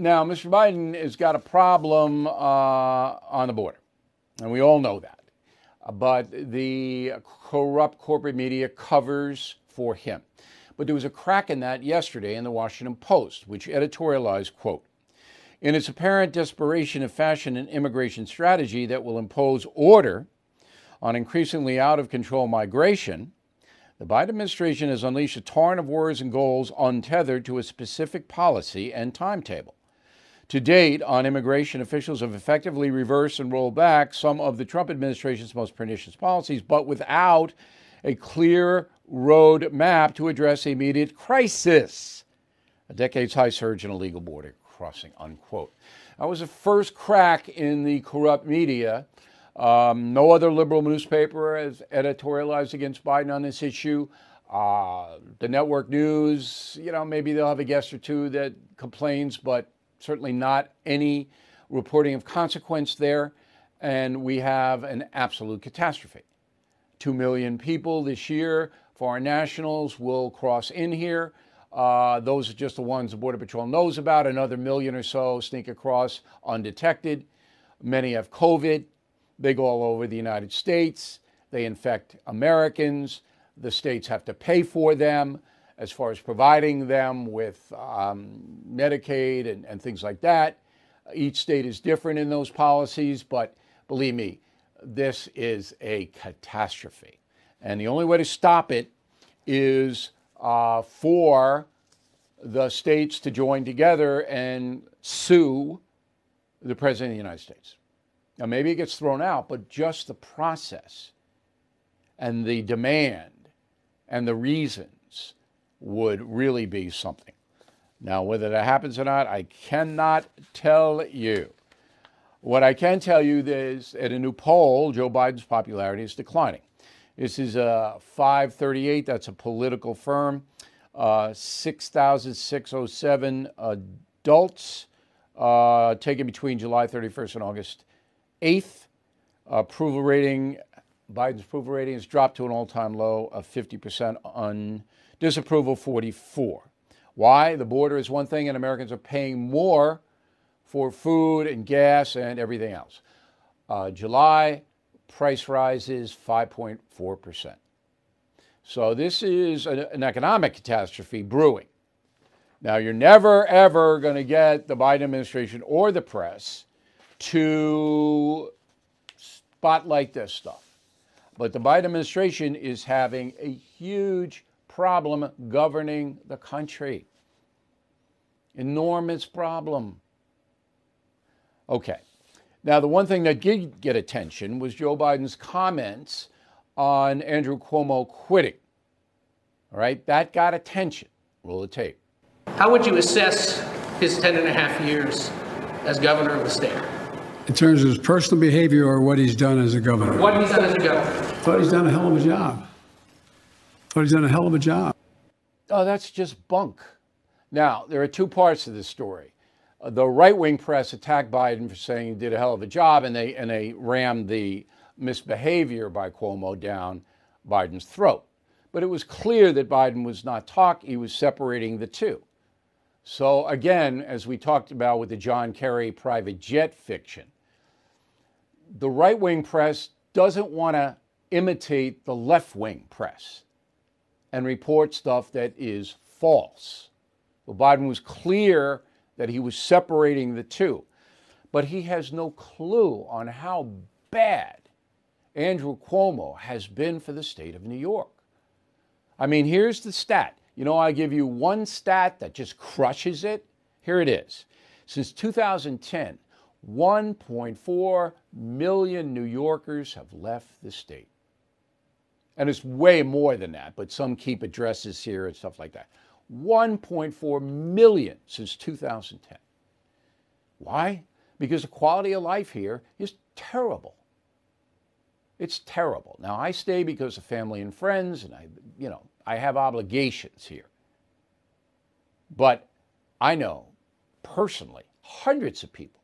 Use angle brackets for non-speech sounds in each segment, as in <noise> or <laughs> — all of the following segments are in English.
Now, Mr. Biden has got a problem uh, on the border, and we all know that. But the corrupt corporate media covers for him. But there was a crack in that yesterday in the Washington Post, which editorialized, quote, in its apparent desperation to fashion an immigration strategy that will impose order on increasingly out of control migration, the Biden administration has unleashed a torrent of words and goals untethered to a specific policy and timetable. To date, on immigration, officials have effectively reversed and rolled back some of the Trump administration's most pernicious policies, but without a clear road map to address the immediate crisis a decades high surge in illegal border crossing, unquote. That was the first crack in the corrupt media. Um, no other liberal newspaper has editorialized against Biden on this issue. Uh, the network news, you know, maybe they'll have a guest or two that complains, but certainly not any reporting of consequence there. And we have an absolute catastrophe. Two million people this year, foreign nationals, will cross in here. Uh, those are just the ones the Border Patrol knows about. Another million or so sneak across undetected. Many have COVID. They go all over the United States. They infect Americans. The states have to pay for them as far as providing them with um, Medicaid and, and things like that. Each state is different in those policies, but believe me, this is a catastrophe. And the only way to stop it is uh, for the states to join together and sue the President of the United States. Now, maybe it gets thrown out, but just the process and the demand and the reasons would really be something. Now, whether that happens or not, I cannot tell you. What I can tell you is at a new poll, Joe Biden's popularity is declining. This is a 538, that's a political firm. Uh, 6,607 adults uh, taken between July 31st and August 8th. Approval rating, Biden's approval rating has dropped to an all time low of 50% on disapproval 44. Why? The border is one thing, and Americans are paying more for food and gas and everything else. Uh, July, price rises 5.4%. So this is an economic catastrophe brewing. Now, you're never, ever going to get the Biden administration or the press to spotlight this stuff. But the Biden administration is having a huge problem governing the country. Enormous problem. Okay. Now, the one thing that did get attention was Joe Biden's comments on Andrew Cuomo quitting. All right, that got attention. Roll the tape. How would you assess his 10 and a half years as governor of the state? In terms of his personal behavior or what he's done as a governor? What he's done as a governor. Thought he's done a hell of a job. Thought he's done a hell of a job. Oh, that's just bunk. Now, there are two parts to this story uh, the right wing press attacked Biden for saying he did a hell of a job, and they and they rammed the misbehavior by Cuomo down Biden's throat. But it was clear that Biden was not talking; he was separating the two. So again, as we talked about with the John Kerry private jet fiction, the right wing press doesn't want to imitate the left wing press and report stuff that is false. Well, Biden was clear that he was separating the two. But he has no clue on how bad Andrew Cuomo has been for the state of New York. I mean, here's the stat. You know, I give you one stat that just crushes it. Here it is. Since 2010, 1.4 million New Yorkers have left the state. And it's way more than that, but some keep addresses here and stuff like that. 1.4 million since 2010. Why? Because the quality of life here is terrible. It's terrible. Now I stay because of family and friends and I you know, I have obligations here. But I know personally hundreds of people,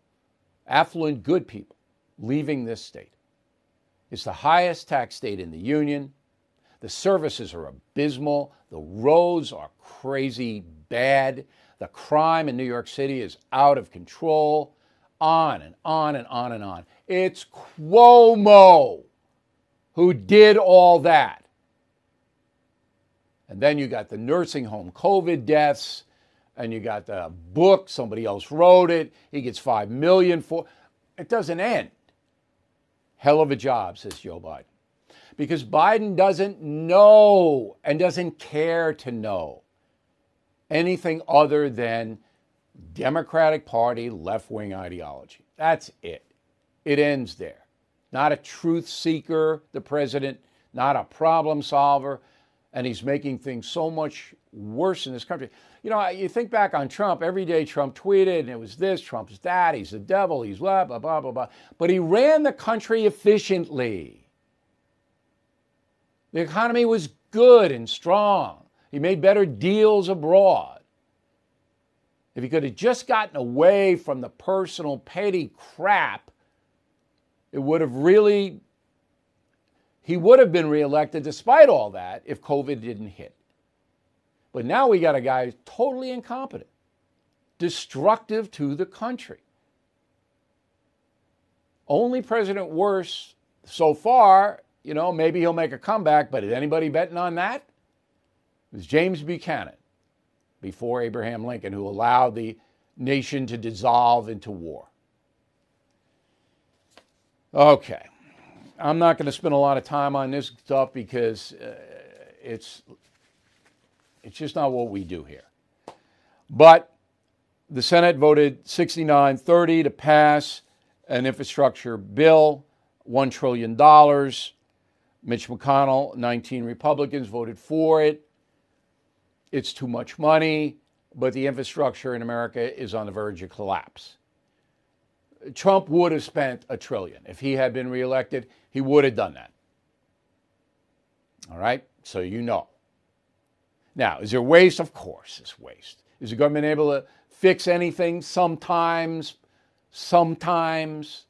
affluent good people leaving this state. It's the highest tax state in the union. The services are abysmal. The roads are crazy bad. The crime in New York City is out of control. On and on and on and on. It's Cuomo who did all that. And then you got the nursing home COVID deaths, and you got the book, somebody else wrote it. He gets 5 million for it doesn't end. Hell of a job, says Joe Biden. Because Biden doesn't know and doesn't care to know anything other than Democratic Party left wing ideology. That's it. It ends there. Not a truth seeker, the president, not a problem solver, and he's making things so much worse in this country. You know, you think back on Trump, every day Trump tweeted, and it was this, Trump's that, he's the devil, he's blah, blah, blah, blah, blah. But he ran the country efficiently. The economy was good and strong. He made better deals abroad. If he could have just gotten away from the personal petty crap, it would have really, he would have been reelected despite all that if COVID didn't hit. But now we got a guy who's totally incompetent, destructive to the country. Only President worse so far, you know, maybe he'll make a comeback, but is anybody betting on that? It was James Buchanan before Abraham Lincoln who allowed the nation to dissolve into war. Okay. I'm not going to spend a lot of time on this stuff because uh, it's it's just not what we do here. But the Senate voted 69 30 to pass an infrastructure bill, $1 trillion. Mitch McConnell, 19 Republicans voted for it. It's too much money, but the infrastructure in America is on the verge of collapse. Trump would have spent a trillion. If he had been reelected, he would have done that. All right? So you know. Now, is there waste? Of course, it's waste. Is the government able to fix anything? Sometimes, sometimes.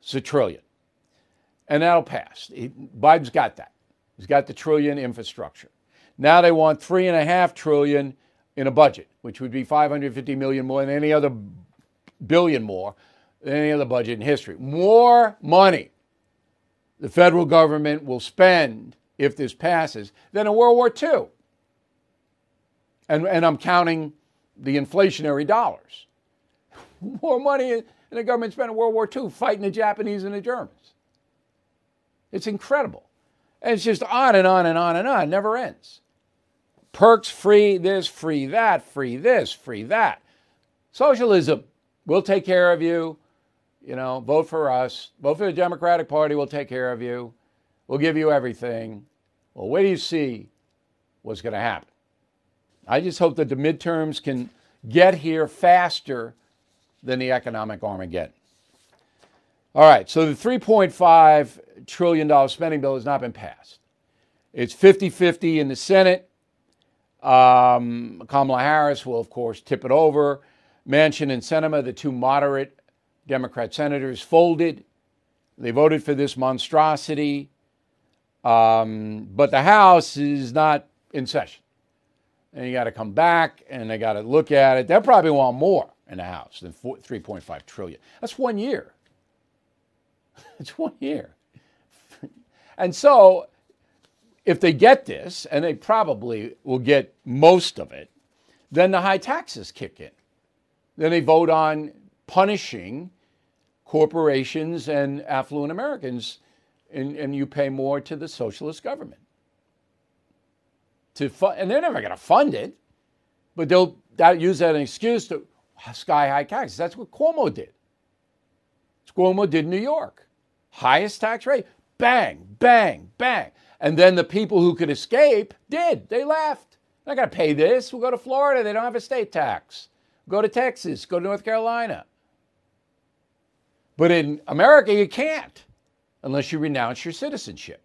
It's a trillion. And that'll pass. He, Biden's got that. He's got the trillion infrastructure. Now they want three and a half trillion in a budget, which would be 550 million more than any other billion more than any other budget in history. More money the federal government will spend if this passes than in World War II. And, and I'm counting the inflationary dollars. <laughs> More money than the government spent in World War II fighting the Japanese and the Germans. It's incredible. And it's just on and on and on and on, never ends. Perks free this, free that, free this, free that. Socialism. We'll take care of you. You know, vote for us. Vote for the Democratic Party. We'll take care of you. We'll give you everything. Well, wait do you see what's going to happen. I just hope that the midterms can get here faster than the economic Armageddon. All right, so the $3.5 trillion spending bill has not been passed. It's 50 50 in the Senate. Um, Kamala Harris will, of course, tip it over. Manchin and Sinema, the two moderate Democrat senators, folded. They voted for this monstrosity. Um, but the House is not in session. And you got to come back and they got to look at it. They'll probably want more in the House than 3.5 trillion. That's one year. <laughs> it's one year. <laughs> and so if they get this, and they probably will get most of it, then the high taxes kick in. Then they vote on punishing corporations and affluent Americans, and, and you pay more to the socialist government. To fund, and they're never going to fund it, but they'll that, use that as an excuse to sky high taxes. That's what Cuomo did. Cuomo did in New York. Highest tax rate, bang, bang, bang. And then the people who could escape did. They left. Not going to pay this. We'll go to Florida. They don't have a state tax. Go to Texas, go to North Carolina. But in America, you can't unless you renounce your citizenship.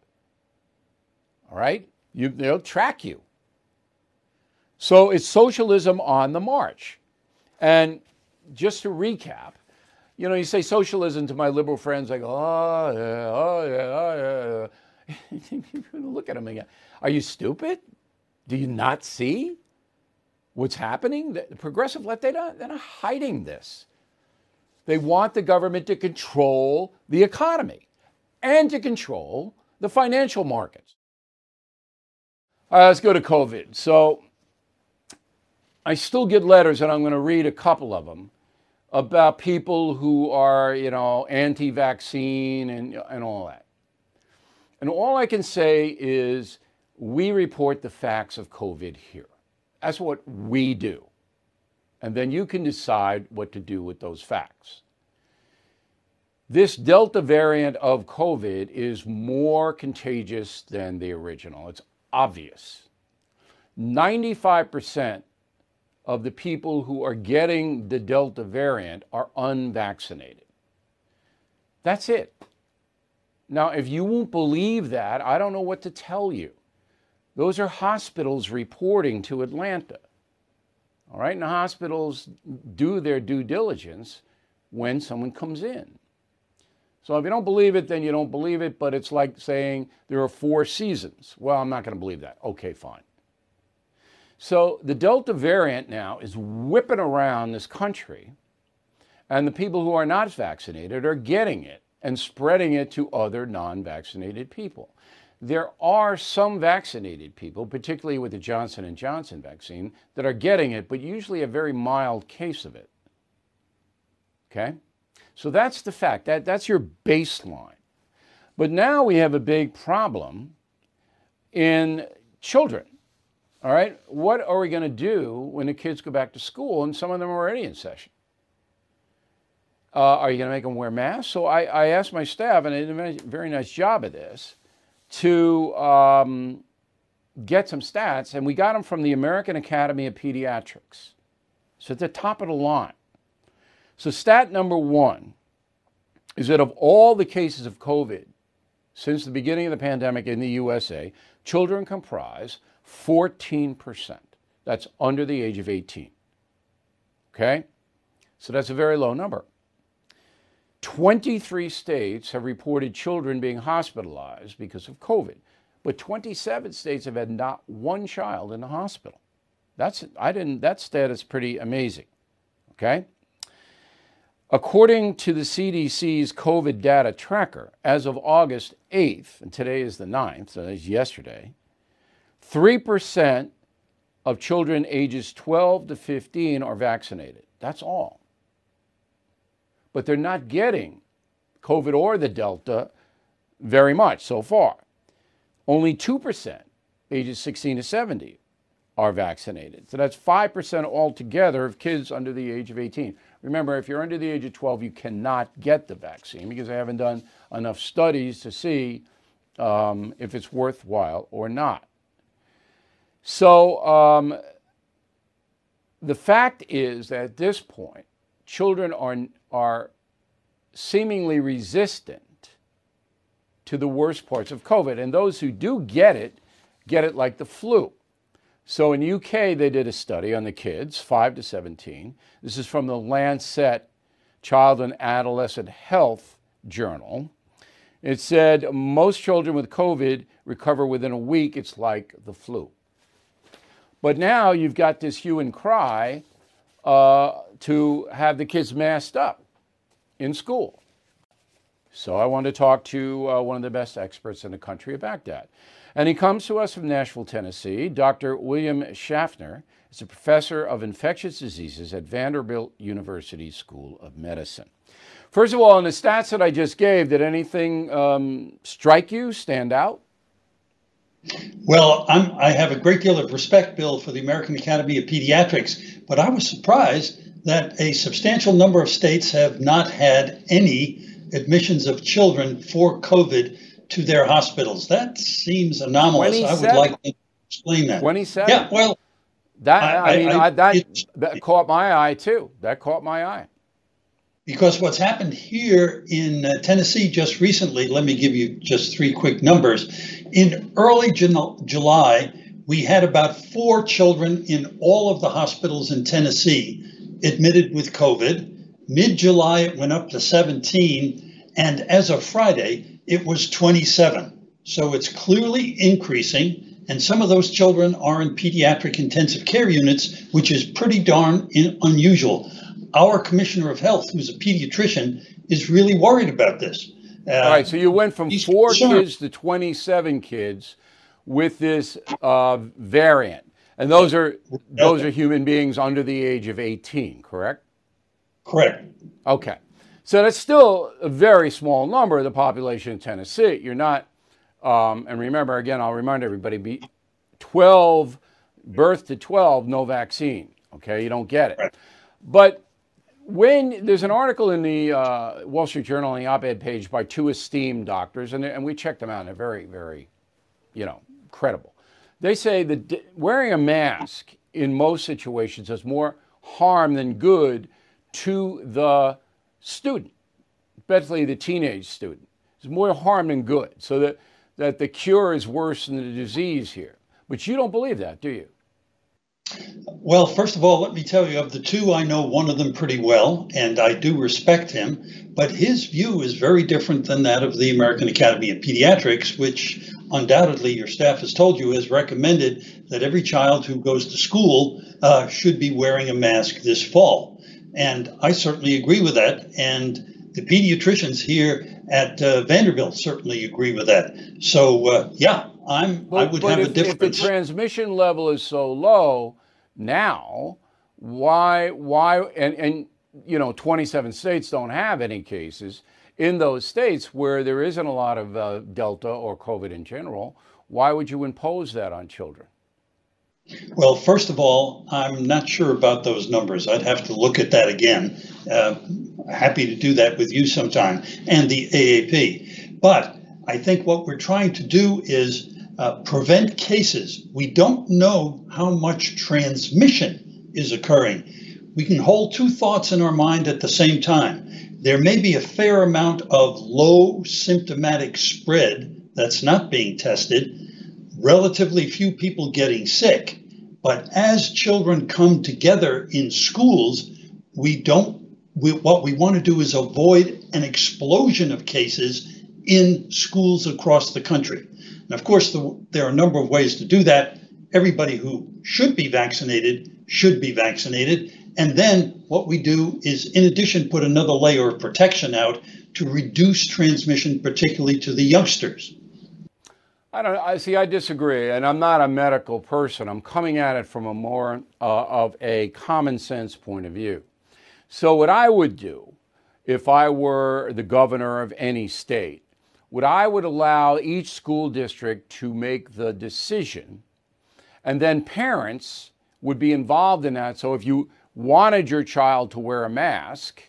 All right? You, they'll track you. So it's socialism on the march. And just to recap, you know, you say socialism to my liberal friends, I go, oh, yeah, oh, yeah, oh, yeah. <laughs> Look at them again. Are you stupid? Do you not see? what's happening. The progressive left, they're not, they're not hiding this. They want the government to control the economy and to control the financial markets. All right, let's go to COVID. So I still get letters, and I'm going to read a couple of them about people who are, you know, anti-vaccine and, and all that. And all I can say is we report the facts of COVID here. That's what we do. And then you can decide what to do with those facts. This Delta variant of COVID is more contagious than the original. It's obvious. 95% of the people who are getting the Delta variant are unvaccinated. That's it. Now, if you won't believe that, I don't know what to tell you. Those are hospitals reporting to Atlanta. All right, and the hospitals do their due diligence when someone comes in. So if you don't believe it, then you don't believe it, but it's like saying there are four seasons. Well, I'm not going to believe that. Okay, fine. So the Delta variant now is whipping around this country, and the people who are not vaccinated are getting it and spreading it to other non vaccinated people. There are some vaccinated people, particularly with the Johnson & Johnson vaccine, that are getting it, but usually a very mild case of it. Okay? So that's the fact. That, that's your baseline. But now we have a big problem in children. All right? What are we going to do when the kids go back to school and some of them are already in session? Uh, are you going to make them wear masks? So I, I asked my staff, and they did a very nice job of this to um, get some stats, and we got them from the American Academy of Pediatrics. So at the top of the line. So, stat number one is that of all the cases of COVID since the beginning of the pandemic in the USA, children comprise 14%. That's under the age of 18. Okay? So that's a very low number. 23 states have reported children being hospitalized because of COVID, but 27 states have had not one child in the hospital. That's I didn't that stat is pretty amazing. Okay? According to the CDC's COVID data tracker, as of August 8th, and today is the 9th, so that's yesterday, 3% of children ages 12 to 15 are vaccinated. That's all but they're not getting COVID or the Delta very much so far. Only 2%, ages 16 to 70, are vaccinated. So that's 5% altogether of kids under the age of 18. Remember, if you're under the age of 12, you cannot get the vaccine because they haven't done enough studies to see um, if it's worthwhile or not. So um, the fact is that at this point, children are are seemingly resistant to the worst parts of COVID. And those who do get it, get it like the flu. So in UK, they did a study on the kids, 5 to 17. This is from the Lancet Child and Adolescent Health Journal. It said most children with COVID recover within a week. It's like the flu. But now you've got this hue and cry uh, to have the kids masked up in school. So I wanted to talk to uh, one of the best experts in the country about that. And he comes to us from Nashville, Tennessee. Dr. William Schaffner is a professor of infectious diseases at Vanderbilt University School of Medicine. First of all, in the stats that I just gave, did anything um, strike you, stand out? Well, I'm, i have a great deal of respect, Bill, for the American Academy of Pediatrics, but I was surprised that a substantial number of states have not had any admissions of children for COVID to their hospitals. That seems anomalous. I would like to explain that. 27? Yeah, well, that I, I mean I, that, that caught my eye too. That caught my eye. Because what's happened here in uh, Tennessee just recently, let me give you just three quick numbers. In early July, we had about four children in all of the hospitals in Tennessee admitted with COVID. Mid July, it went up to 17. And as of Friday, it was 27. So it's clearly increasing. And some of those children are in pediatric intensive care units, which is pretty darn in, unusual. Our commissioner of health, who's a pediatrician, is really worried about this. Uh, All right, so you went from four concerned. kids to 27 kids with this uh, variant. And those are those are human beings under the age of 18, correct? Correct. Okay. So that's still a very small number of the population in Tennessee. You're not, um, and remember, again, I'll remind everybody, be 12, birth to 12, no vaccine. Okay, you don't get it. Right. But when there's an article in the uh, Wall Street Journal on the op-ed page by two esteemed doctors, and, and we checked them out, and they're very, very, you know, credible. They say that wearing a mask in most situations does more harm than good to the student, especially the teenage student. It's more harm than good. So that, that the cure is worse than the disease here. But you don't believe that, do you? Well, first of all, let me tell you of the two, I know one of them pretty well, and I do respect him. But his view is very different than that of the American Academy of Pediatrics, which undoubtedly your staff has told you has recommended that every child who goes to school uh, should be wearing a mask this fall. And I certainly agree with that. And the pediatricians here at uh, Vanderbilt certainly agree with that. So, uh, yeah, I'm, but, I would have if, a difference. If the transmission level is so low now, why, why, and, and, you know, 27 states don't have any cases. In those states where there isn't a lot of uh, Delta or COVID in general, why would you impose that on children? Well, first of all, I'm not sure about those numbers. I'd have to look at that again. Uh, happy to do that with you sometime and the AAP. But I think what we're trying to do is uh, prevent cases. We don't know how much transmission is occurring. We can hold two thoughts in our mind at the same time. There may be a fair amount of low symptomatic spread that's not being tested, relatively few people getting sick. But as children come together in schools, we don't, we, what we want to do is avoid an explosion of cases in schools across the country. And of course, the, there are a number of ways to do that. Everybody who should be vaccinated should be vaccinated. And then what we do is, in addition, put another layer of protection out to reduce transmission, particularly to the youngsters. I don't. I see. I disagree, and I'm not a medical person. I'm coming at it from a more uh, of a common sense point of view. So, what I would do, if I were the governor of any state, would I would allow each school district to make the decision, and then parents would be involved in that. So, if you wanted your child to wear a mask,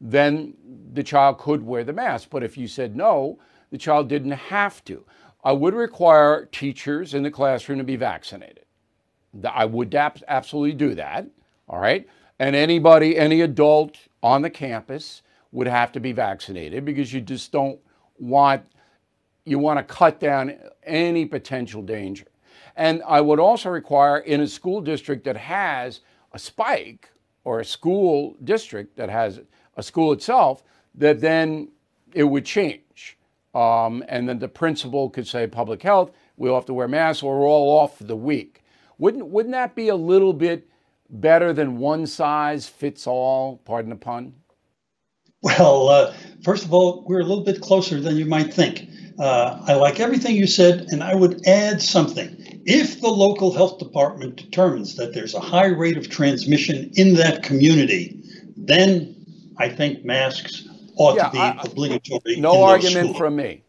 then the child could wear the mask. But if you said no, the child didn't have to. I would require teachers in the classroom to be vaccinated. I would absolutely do that. All right. And anybody, any adult on the campus would have to be vaccinated because you just don't want, you want to cut down any potential danger. And I would also require in a school district that has a spike or a school district that has a school itself, that then it would change. Um, and then the principal could say, public health, we'll have to wear masks or we're all off for the week. Wouldn't, wouldn't that be a little bit better than one size fits all, pardon the pun? Well, uh, first of all, we're a little bit closer than you might think. Uh, I like everything you said, and I would add something. If the local health department determines that there's a high rate of transmission in that community, then I think masks ought yeah, to be I, obligatory. No argument from me.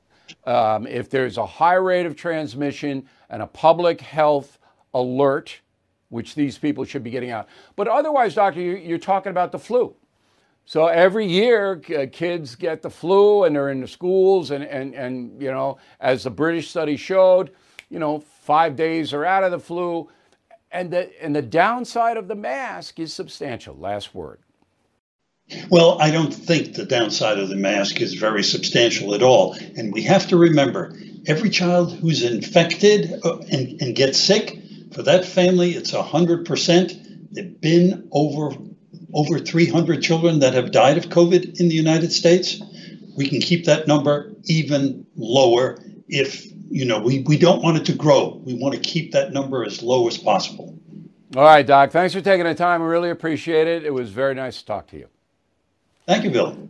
Um, if there's a high rate of transmission and a public health alert, which these people should be getting out. But otherwise, doctor, you're talking about the flu. So every year, kids get the flu and they're in the schools, and, and, and you know, as the British study showed, you know, five days are out of the flu. And the, and the downside of the mask is substantial. Last word. Well, I don't think the downside of the mask is very substantial at all. And we have to remember every child who's infected uh, and, and gets sick, for that family, it's 100%. They've been over, over 300 children that have died of COVID in the United States. We can keep that number even lower if you know, we, we don't want it to grow. We want to keep that number as low as possible. All right, Doc. Thanks for taking the time. I really appreciate it. It was very nice to talk to you. Thank you, Bill.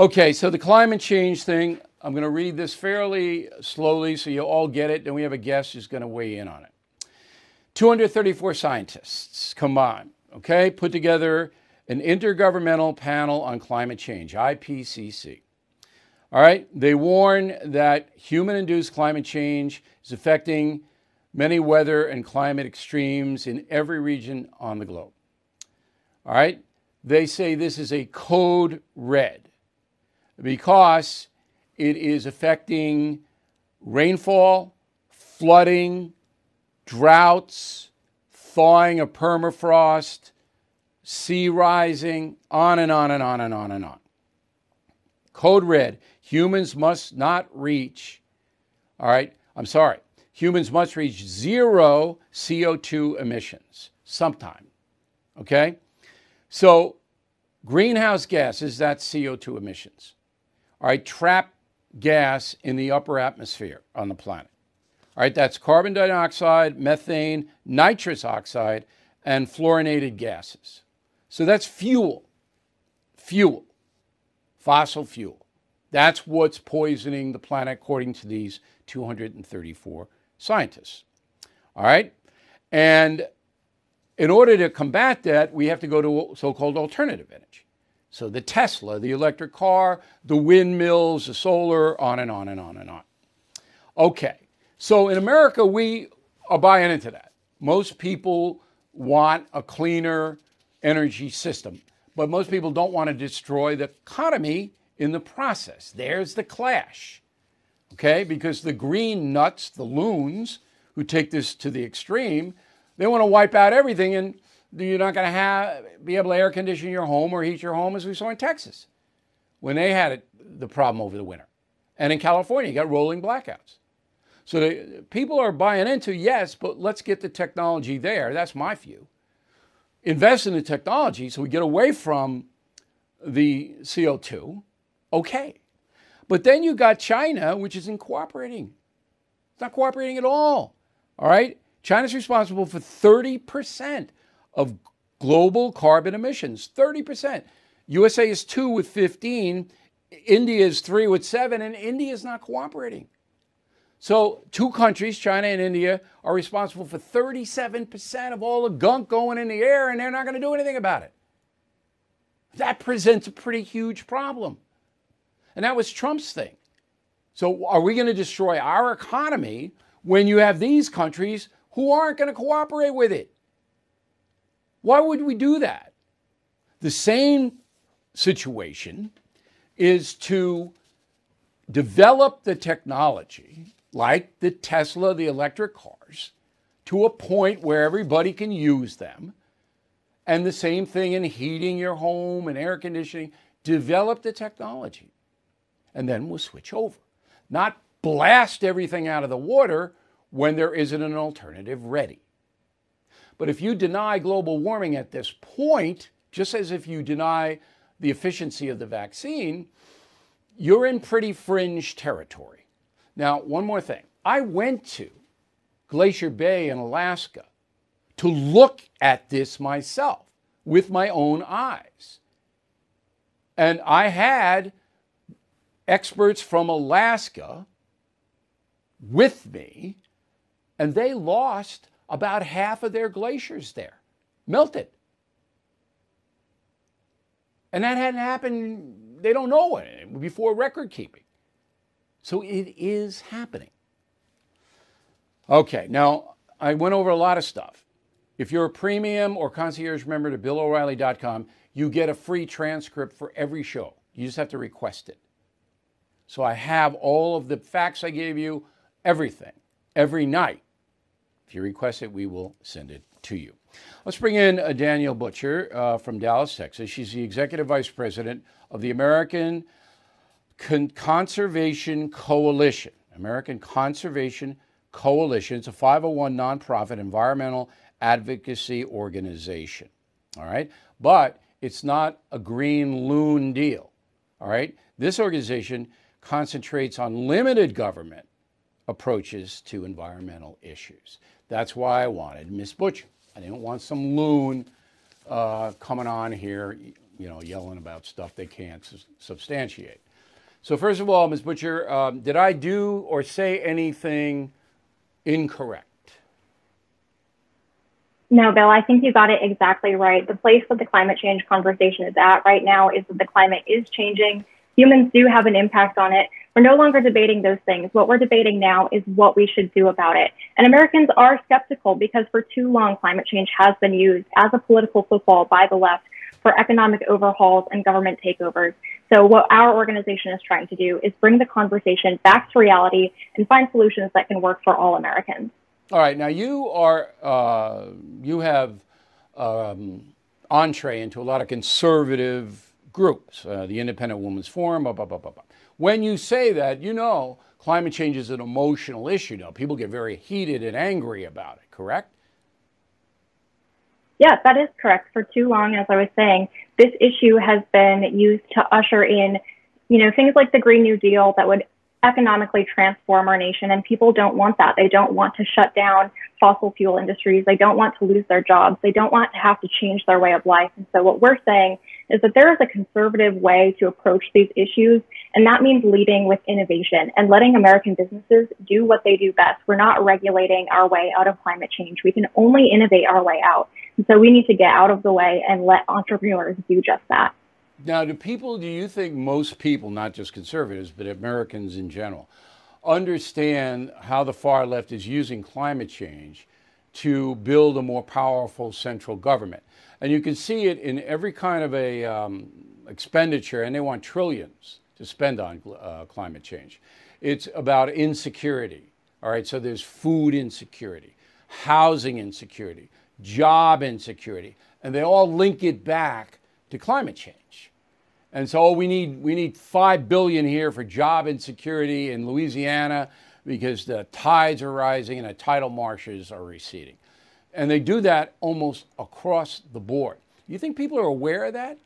Okay, so the climate change thing, I'm going to read this fairly slowly so you all get it. Then we have a guest who's going to weigh in on it. 234 scientists combined, okay, put together an intergovernmental panel on climate change, IPCC. All right, they warn that human induced climate change is affecting many weather and climate extremes in every region on the globe. All right, they say this is a code red because it is affecting rainfall, flooding, droughts, thawing of permafrost, sea rising, on and on and on and on and on. Code red humans must not reach, all right, I'm sorry, humans must reach zero CO2 emissions sometime. Okay? So, greenhouse gases, that's CO2 emissions all right, trap gas in the upper atmosphere on the planet. All right, that's carbon dioxide, methane, nitrous oxide, and fluorinated gases. So that's fuel, fuel, fossil fuel. That's what's poisoning the planet, according to these 234 scientists. All right? And in order to combat that, we have to go to so called alternative energy. So the Tesla, the electric car, the windmills, the solar, on and on and on and on. Okay, so in America, we are buying into that. Most people want a cleaner energy system, but most people don't want to destroy the economy in the process. There's the clash, okay? Because the green nuts, the loons, who take this to the extreme, they want to wipe out everything and you're not going to have be able to air condition your home or heat your home as we saw in Texas when they had it, the problem over the winter. And in California, you got rolling blackouts. So the, people are buying into yes, but let's get the technology there. That's my view. Invest in the technology so we get away from the CO2. Okay. But then you got China, which isn't cooperating. It's not cooperating at all. All right? China's responsible for 30% of global carbon emissions 30%. USA is 2 with 15, India is 3 with 7 and India is not cooperating. So, two countries, China and India, are responsible for 37% of all the gunk going in the air and they're not going to do anything about it. That presents a pretty huge problem. And that was Trump's thing. So, are we going to destroy our economy when you have these countries who aren't going to cooperate with it? Why would we do that? The same situation is to develop the technology, like the Tesla, the electric cars, to a point where everybody can use them. And the same thing in heating your home and air conditioning. Develop the technology. And then we'll switch over. Not blast everything out of the water when there isn't an alternative ready. But if you deny global warming at this point, just as if you deny the efficiency of the vaccine, you're in pretty fringe territory. Now, one more thing. I went to Glacier Bay in Alaska to look at this myself with my own eyes. And I had experts from Alaska with me, and they lost about half of their glaciers there, melted. And that hadn't happened, they don't know it, before record keeping. So it is happening. Okay, now I went over a lot of stuff. If you're a premium or concierge member to BillO'Reilly.com, you get a free transcript for every show. You just have to request it. So I have all of the facts I gave you, everything, every night. If you request it, we will send it to you. Let's bring in uh, Danielle Butcher uh, from Dallas, Texas. She's the executive vice president of the American Con- Conservation Coalition. American Conservation Coalition. It's a 501 nonprofit environmental advocacy organization. All right. But it's not a green loon deal. All right. This organization concentrates on limited government approaches to environmental issues. That's why I wanted Miss Butcher. I didn't want some loon uh, coming on here, you know, yelling about stuff they can't su- substantiate. So, first of all, Ms. Butcher, um, did I do or say anything incorrect? No, Bill, I think you got it exactly right. The place that the climate change conversation is at right now is that the climate is changing. Humans do have an impact on it. We're no longer debating those things. What we're debating now is what we should do about it. And Americans are skeptical because for too long, climate change has been used as a political football by the left for economic overhauls and government takeovers. So what our organization is trying to do is bring the conversation back to reality and find solutions that can work for all Americans. All right. Now you are uh, you have um, entree into a lot of conservative groups, uh, the Independent Women's Forum. Blah, blah, blah, blah, blah. When you say that, you know climate change is an emotional issue. Now people get very heated and angry about it. Correct? Yeah, that is correct. For too long, as I was saying, this issue has been used to usher in, you know, things like the Green New Deal that would economically transform our nation. And people don't want that. They don't want to shut down fossil fuel industries. They don't want to lose their jobs. They don't want to have to change their way of life. And so what we're saying is that there is a conservative way to approach these issues. And that means leading with innovation and letting American businesses do what they do best. We're not regulating our way out of climate change. We can only innovate our way out. And so we need to get out of the way and let entrepreneurs do just that. Now, do people, do you think most people, not just conservatives, but Americans in general, understand how the far left is using climate change to build a more powerful central government? And you can see it in every kind of a um, expenditure, and they want trillions to spend on uh, climate change. It's about insecurity. All right, so there's food insecurity, housing insecurity, job insecurity, and they all link it back to climate change. And so we need we need five billion here for job insecurity in Louisiana because the tides are rising and the tidal marshes are receding. And they do that almost across the board. Do you think people are aware of that?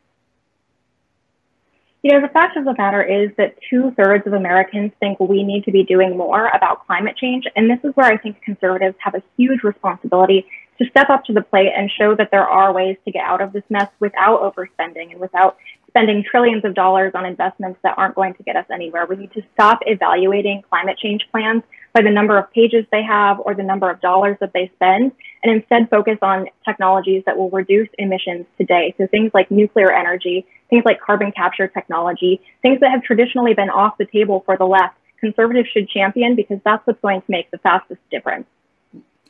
You know, the fact of the matter is that two thirds of Americans think we need to be doing more about climate change. And this is where I think conservatives have a huge responsibility to step up to the plate and show that there are ways to get out of this mess without overspending and without spending trillions of dollars on investments that aren't going to get us anywhere. We need to stop evaluating climate change plans by the number of pages they have or the number of dollars that they spend, and instead focus on technologies that will reduce emissions today. So things like nuclear energy, things like carbon capture technology, things that have traditionally been off the table for the left, conservatives should champion because that's what's going to make the fastest difference.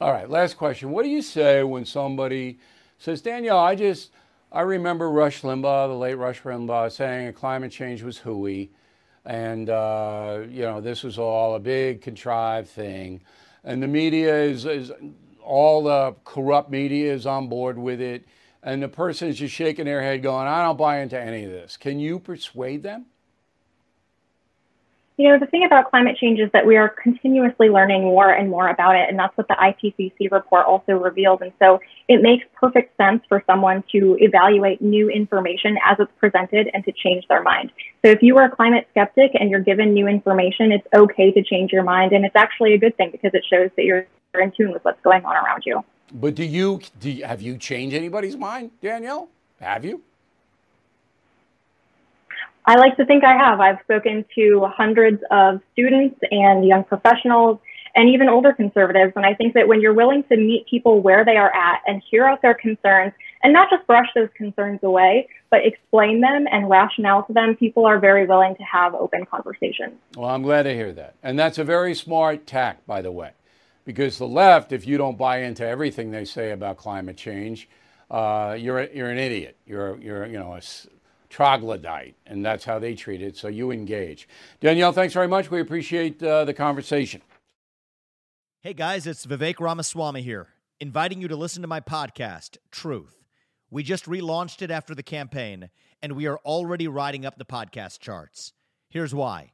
All right, last question. What do you say when somebody says, Danielle, I just, I remember Rush Limbaugh, the late Rush Limbaugh, saying climate change was hooey. And, uh, you know, this was all a big contrived thing. And the media is, is, all the corrupt media is on board with it. And the person is just shaking their head going, I don't buy into any of this. Can you persuade them? You know, the thing about climate change is that we are continuously learning more and more about it, and that's what the IPCC report also reveals. And so it makes perfect sense for someone to evaluate new information as it's presented and to change their mind. So if you are a climate skeptic and you're given new information, it's okay to change your mind, and it's actually a good thing because it shows that you're in tune with what's going on around you. But do you, do you have you changed anybody's mind, Danielle? Have you? I like to think I have. I've spoken to hundreds of students and young professionals and even older conservatives. And I think that when you're willing to meet people where they are at and hear out their concerns and not just brush those concerns away, but explain them and rationale to them, people are very willing to have open conversations. Well, I'm glad to hear that. And that's a very smart tack, by the way, because the left, if you don't buy into everything they say about climate change, uh, you're, a, you're an idiot. You're, you're you know, a troglodyte, and that's how they treat it. So you engage. Danielle, thanks very much. We appreciate uh, the conversation. Hey guys, it's Vivek Ramaswamy here, inviting you to listen to my podcast, Truth. We just relaunched it after the campaign, and we are already riding up the podcast charts. Here's why.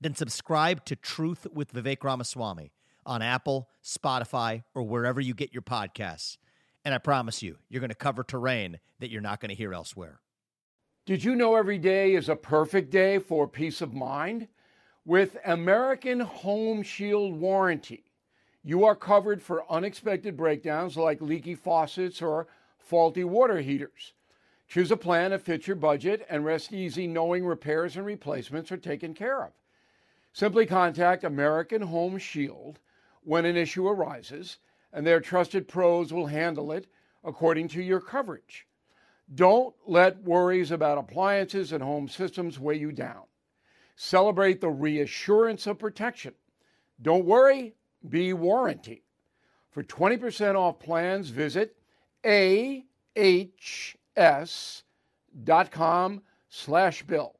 then subscribe to Truth with Vivek Ramaswamy on Apple, Spotify, or wherever you get your podcasts. And I promise you, you're going to cover terrain that you're not going to hear elsewhere. Did you know every day is a perfect day for peace of mind? With American Home Shield Warranty you are covered for unexpected breakdowns like leaky faucets or faulty water heaters. Choose a plan that fits your budget and rest easy knowing repairs and replacements are taken care of. Simply contact American Home Shield when an issue arises, and their trusted pros will handle it according to your coverage. Don't let worries about appliances and home systems weigh you down. Celebrate the reassurance of protection. Don't worry, be warranty. For 20% off plans, visit ahs.com slash bill.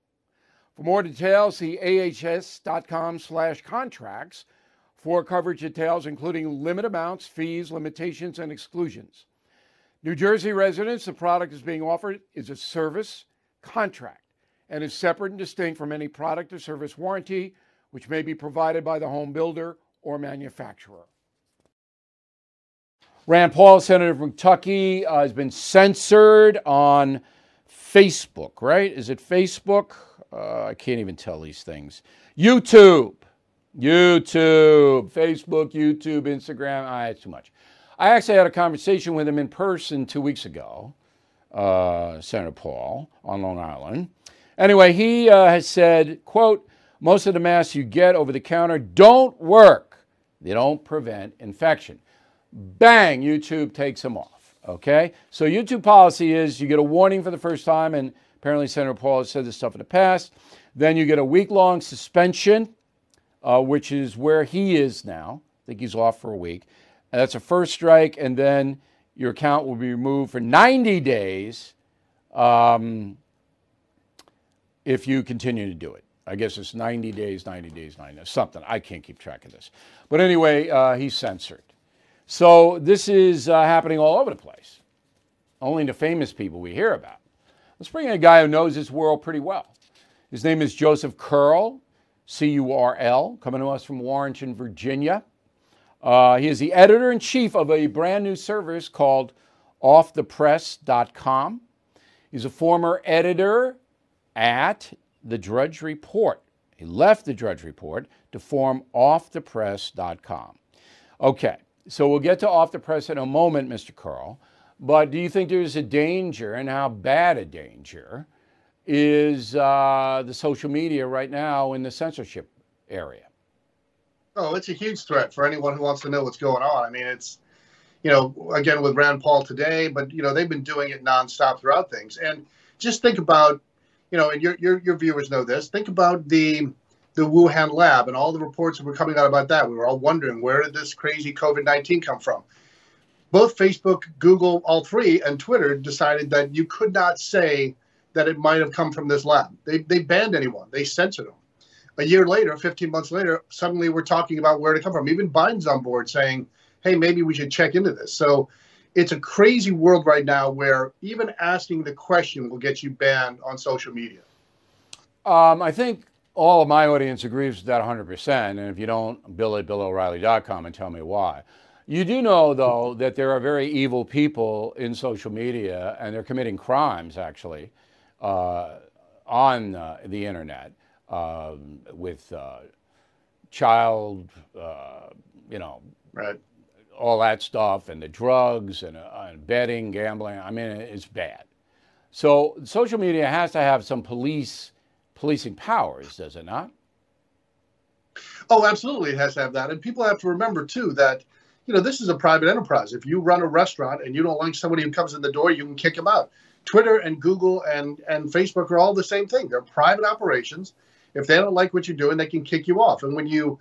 For more details, see ahs.com slash contracts for coverage details, including limit amounts, fees, limitations, and exclusions. New Jersey residents, the product is being offered is a service contract and is separate and distinct from any product or service warranty, which may be provided by the home builder or manufacturer. Rand Paul, Senator from Kentucky, uh, has been censored on Facebook, right? Is it Facebook? Uh, I can't even tell these things. YouTube, YouTube, Facebook, YouTube, Instagram. Ah, it's too much. I actually had a conversation with him in person two weeks ago, uh, Senator Paul, on Long Island. Anyway, he uh, has said, quote, most of the masks you get over the counter don't work. They don't prevent infection. Bang, YouTube takes them off. Okay? So, YouTube policy is you get a warning for the first time, and apparently Senator Paul has said this stuff in the past. Then you get a week long suspension, uh, which is where he is now. I think he's off for a week. And that's a first strike, and then your account will be removed for 90 days um, if you continue to do it. I guess it's 90 days, 90 days, 90 days, something. I can't keep track of this. But anyway, uh, he's censored. So this is uh, happening all over the place. Only the famous people we hear about. Let's bring in a guy who knows this world pretty well. His name is Joseph Curl, C U R L, coming to us from Warrenton, Virginia. Uh, he is the editor in chief of a brand new service called offthepress.com. He's a former editor at the Drudge Report. He left the Drudge Report to form offthepress.com. Okay, so we'll get to off the press in a moment, Mr. Curl. But do you think there's a danger, and how bad a danger is uh, the social media right now in the censorship area? Oh, it's a huge threat for anyone who wants to know what's going on. I mean, it's, you know, again with Rand Paul today, but, you know, they've been doing it nonstop throughout things. And just think about you know, and your, your, your viewers know this. Think about the the Wuhan lab and all the reports that were coming out about that. We were all wondering where did this crazy COVID nineteen come from. Both Facebook, Google, all three, and Twitter decided that you could not say that it might have come from this lab. They they banned anyone. They censored them. A year later, 15 months later, suddenly we're talking about where to come from. Even Biden's on board saying, "Hey, maybe we should check into this." So it's a crazy world right now where even asking the question will get you banned on social media. Um, I think all of my audience agrees with that 100%. And if you don't, bill at BillO'Reilly.com and tell me why. You do know, though, that there are very evil people in social media and they're committing crimes, actually, uh, on uh, the internet uh, with uh, child, uh, you know, right. all that stuff and the drugs and, uh, and betting, gambling. I mean, it's bad. So social media has to have some police policing powers, does it not? Oh, absolutely, it has to have that. And people have to remember too that, you know, this is a private enterprise. If you run a restaurant and you don't like somebody who comes in the door, you can kick them out. Twitter and Google and and Facebook are all the same thing. They're private operations. If they don't like what you're doing, they can kick you off. And when you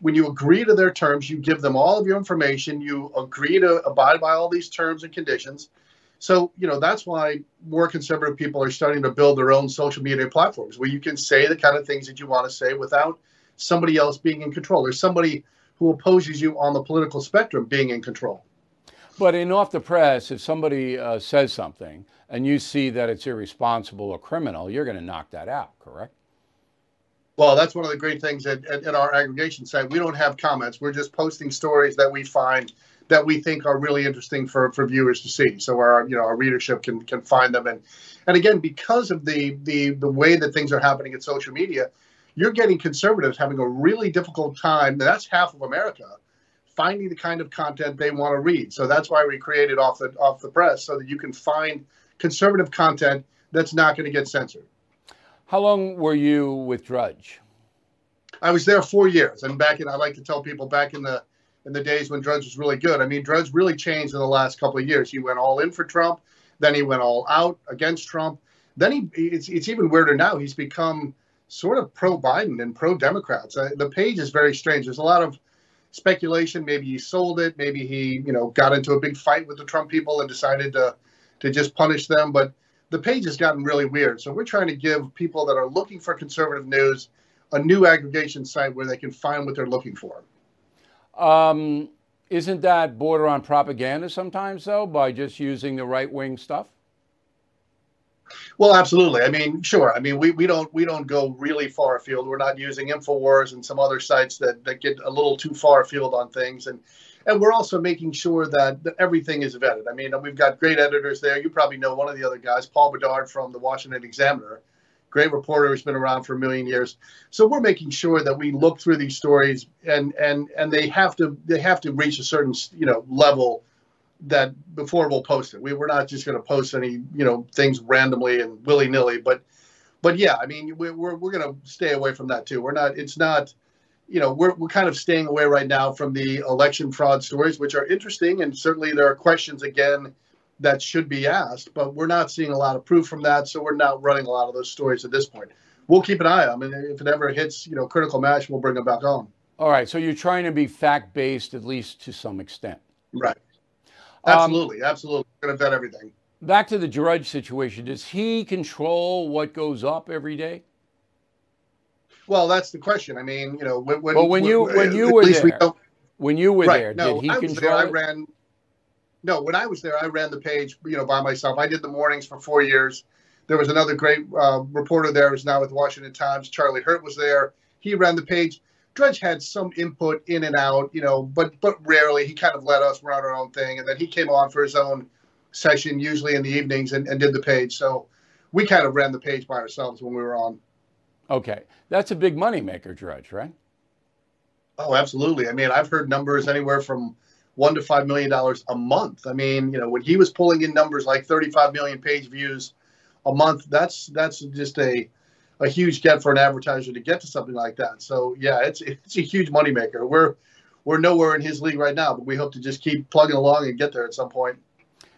when you agree to their terms, you give them all of your information. You agree to abide by all these terms and conditions. So, you know, that's why more conservative people are starting to build their own social media platforms where you can say the kind of things that you want to say without somebody else being in control or somebody who opposes you on the political spectrum being in control. But in off the press, if somebody uh, says something and you see that it's irresponsible or criminal, you're going to knock that out, correct? Well, that's one of the great things at, at, at, our aggregation site. We don't have comments. We're just posting stories that we find that we think are really interesting for, for viewers to see. So our you know our readership can can find them and and again because of the the the way that things are happening in social media, you're getting conservatives having a really difficult time. That's half of America finding the kind of content they want to read. So that's why we created off the off the press so that you can find conservative content that's not going to get censored. How long were you with Drudge? I was there four years, and back in I like to tell people back in the in the days when Drudge was really good. I mean, Drudge really changed in the last couple of years. He went all in for Trump, then he went all out against Trump. Then he it's it's even weirder now. He's become sort of pro Biden and pro Democrats. The page is very strange. There's a lot of speculation. Maybe he sold it. Maybe he you know got into a big fight with the Trump people and decided to to just punish them. But the page has gotten really weird. So we're trying to give people that are looking for conservative news a new aggregation site where they can find what they're looking for. Um, isn't that border on propaganda sometimes, though, by just using the right wing stuff? Well, absolutely. I mean, sure. I mean, we, we don't we don't go really far afield. We're not using Infowars and some other sites that, that get a little too far afield on things. And and we're also making sure that, that everything is vetted. I mean, we've got great editors there. You probably know one of the other guys, Paul Bedard from the Washington Examiner, great reporter who's been around for a million years. So we're making sure that we look through these stories and and and they have to they have to reach a certain you know level that before we'll post it. We we're not just going to post any you know things randomly and willy nilly, but but yeah, I mean we're we're, we're going to stay away from that too. We're not. It's not you know, we're, we're kind of staying away right now from the election fraud stories, which are interesting. And certainly there are questions, again, that should be asked, but we're not seeing a lot of proof from that. So we're not running a lot of those stories at this point. We'll keep an eye on them. And if it ever hits, you know, critical mass, we'll bring them back on. All right. So you're trying to be fact based, at least to some extent. Right. Absolutely. Um, absolutely. Going to vet everything. Back to the Drudge situation. Does he control what goes up every day? Well, that's the question. I mean, you know, when, when well, when you when you were there, when you were right, there, no, did he I control? There, I ran. No, when I was there, I ran the page, you know, by myself. I did the mornings for four years. There was another great uh, reporter there who's now with Washington Times. Charlie Hurt was there. He ran the page. Drudge had some input in and out, you know, but but rarely. He kind of let us run our own thing, and then he came on for his own session, usually in the evenings, and, and did the page. So we kind of ran the page by ourselves when we were on. Okay, that's a big moneymaker, Drudge, right? Oh, absolutely. I mean, I've heard numbers anywhere from one to five million dollars a month. I mean, you know, when he was pulling in numbers like 35 million page views a month, that's that's just a a huge get for an advertiser to get to something like that. So yeah, it's it's a huge moneymaker. We're we're nowhere in his league right now, but we hope to just keep plugging along and get there at some point.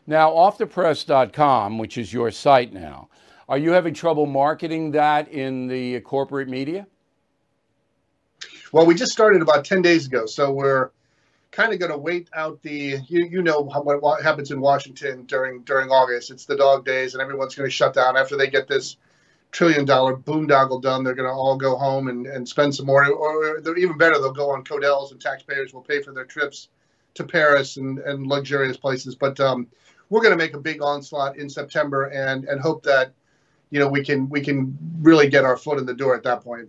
Now, offthepress.com, which is your site now, are you having trouble marketing that in the corporate media? Well, we just started about 10 days ago. So we're kind of going to wait out the, you, you know what happens in Washington during, during August. It's the dog days and everyone's going to shut down after they get this trillion dollar boondoggle done. They're going to all go home and, and spend some more, or, or even better, they'll go on CODELs and taxpayers will pay for their trips to Paris and, and luxurious places. But um, we're going to make a big onslaught in September and, and hope that you know we can we can really get our foot in the door at that point.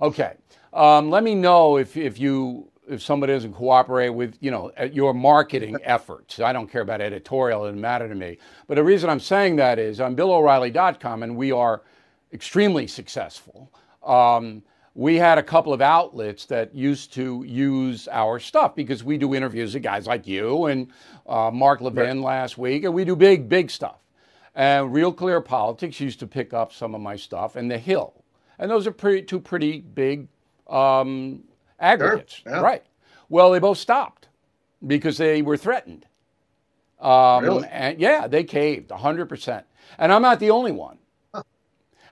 Okay. Um, let me know if, if you if somebody doesn't cooperate with you know your marketing <laughs> efforts. I don't care about editorial; it doesn't matter to me. But the reason I'm saying that is on BillO'Reilly.com, and we are extremely successful. Um, we had a couple of outlets that used to use our stuff because we do interviews with guys like you and uh, Mark Levin right. last week, and we do big, big stuff. And Real Clear Politics used to pick up some of my stuff, and The Hill, and those are pretty, two pretty big um, aggregates, sure, yeah. right? Well, they both stopped because they were threatened. Um, really? And yeah, they caved 100%. And I'm not the only one. Huh.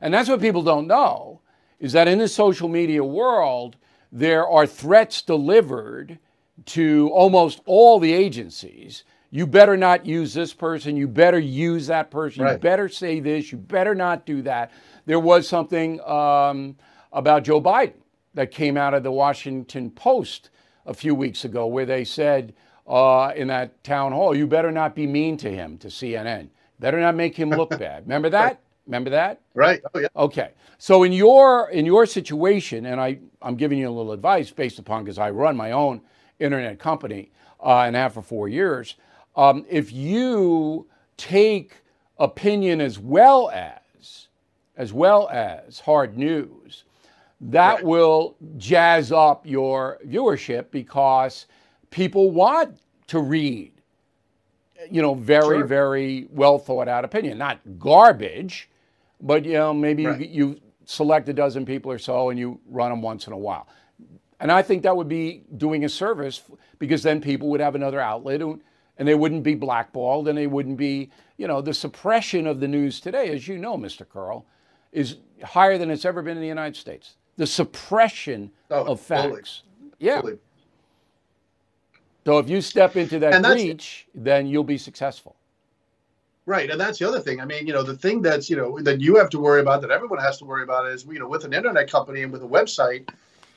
And that's what people don't know is that in the social media world, there are threats delivered to almost all the agencies. You better not use this person. You better use that person. Right. You better say this. You better not do that. There was something um, about Joe Biden that came out of the Washington Post a few weeks ago where they said uh, in that town hall, you better not be mean to him, to CNN. Better not make him look <laughs> bad. Remember that? Remember that? Right. Oh yeah. Okay. So in your in your situation, and I I'm giving you a little advice based upon because I run my own internet company uh, and have for four years. Um, if you take opinion as well as as well as hard news, that right. will jazz up your viewership because people want to read you know very sure. very well thought out opinion not garbage but you know maybe right. you, you select a dozen people or so and you run them once in a while and i think that would be doing a service because then people would have another outlet and, and they wouldn't be blackballed and they wouldn't be you know the suppression of the news today as you know mr curl is higher than it's ever been in the united states the suppression oh, of facts yeah so if you step into that breach then you'll be successful Right, and that's the other thing. I mean, you know, the thing that's you know that you have to worry about, that everyone has to worry about, is you know, with an internet company and with a website,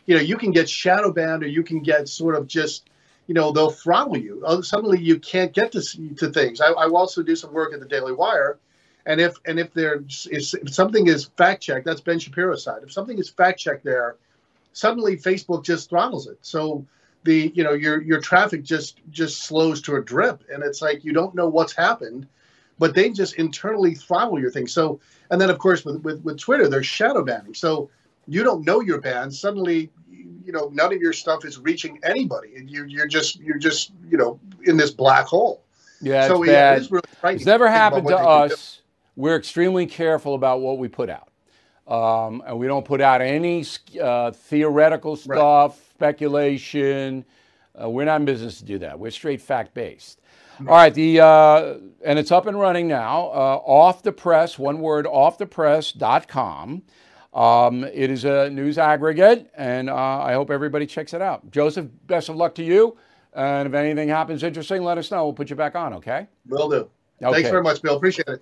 you know, you can get shadow banned or you can get sort of just, you know, they'll throttle you. Uh, suddenly, you can't get to to things. I, I also do some work at the Daily Wire, and if and if there is if something is fact checked, that's Ben Shapiro's side. If something is fact checked there, suddenly Facebook just throttles it. So the you know your your traffic just just slows to a drip, and it's like you don't know what's happened but they just internally throttle your thing. So, and then of course with, with, with Twitter, there's shadow banning. So you don't know you're banned. Suddenly, you know, none of your stuff is reaching anybody, and you you're just you're just you know in this black hole. Yeah, so, it's yeah, bad. It really it's never happened to us. We're extremely careful about what we put out. Um, and we don't put out any uh, theoretical stuff, right. speculation. Uh, we're not in business to do that. We're straight fact based. All right, the uh, and it's up and running now. Uh, off the press, one word, offthepress.com. Um, it is a news aggregate, and uh, I hope everybody checks it out. Joseph, best of luck to you. And if anything happens interesting, let us know. We'll put you back on, okay? Will do. Okay. Thanks very much, Bill. Appreciate it.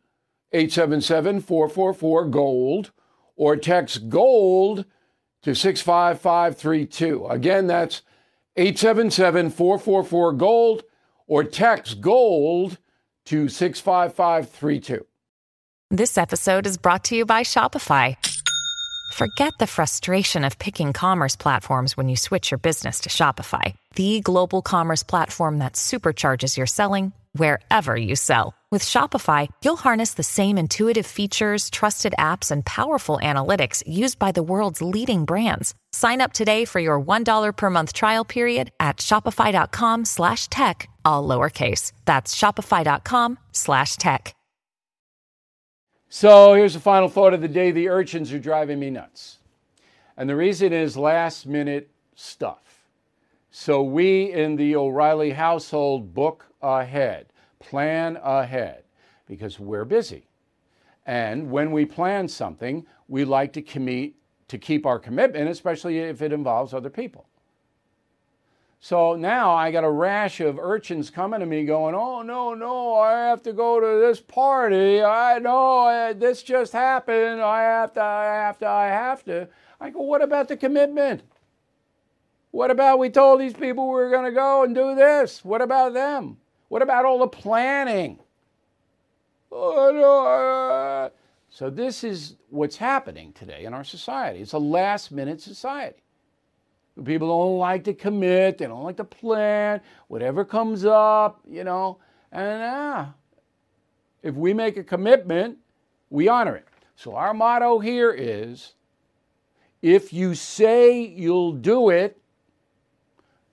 877 444 GOLD, or text GOLD to 65532. Again, that's 877 444 GOLD or text GOLD to 65532. This episode is brought to you by Shopify. Forget the frustration of picking commerce platforms when you switch your business to Shopify, the global commerce platform that supercharges your selling wherever you sell With Shopify, you'll harness the same intuitive features, trusted apps, and powerful analytics used by the world's leading brands. Sign up today for your $1 per month trial period at shopify.com slash tech, all lowercase. That's shopify.com slash tech. So here's the final thought of the day. The urchins are driving me nuts. And the reason is last minute stuff. So we in the O'Reilly household book ahead plan ahead because we're busy. And when we plan something, we like to commit to keep our commitment, especially if it involves other people. So now I got a rash of urchins coming to me going, oh, no, no, I have to go to this party. I know this just happened. I have to, I have to, I have to. I go, what about the commitment? What about we told these people we were going to go and do this? What about them? What about all the planning? So, this is what's happening today in our society. It's a last minute society. People don't like to commit, they don't like to plan, whatever comes up, you know. And uh, if we make a commitment, we honor it. So, our motto here is if you say you'll do it,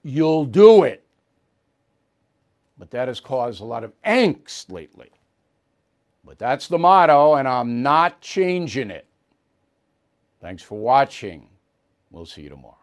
you'll do it. But that has caused a lot of angst lately. But that's the motto, and I'm not changing it. Thanks for watching. We'll see you tomorrow.